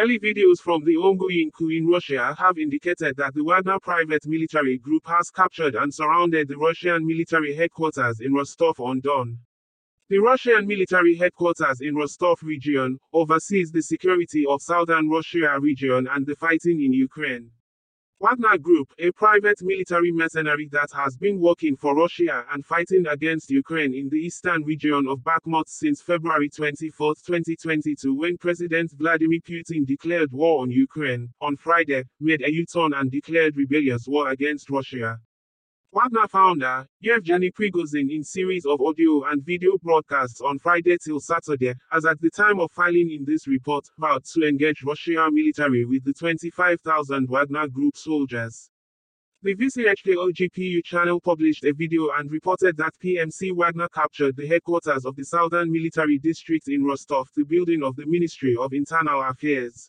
Early videos from the ongoing coup in Russia have indicated that the Wagner private military group has captured and surrounded the Russian military headquarters in Rostov-on-Don. The Russian military headquarters in Rostov region oversees the security of southern Russia region and the fighting in Ukraine. Wagner Group, a private military mercenary that has been working for Russia and fighting against Ukraine in the eastern region of Bakhmut since February 24, 2022 when President Vladimir Putin declared war on Ukraine, on Friday, made a U-turn and declared rebellious war against Russia. Wagner founder, Yevgeny Prigozhin in series of audio and video broadcasts on Friday till Saturday, as at the time of filing in this report, vowed to engage Russian military with the 25,000 Wagner Group soldiers. The VCHKOGPU channel published a video and reported that PMC Wagner captured the headquarters of the Southern Military District in Rostov, the building of the Ministry of Internal Affairs.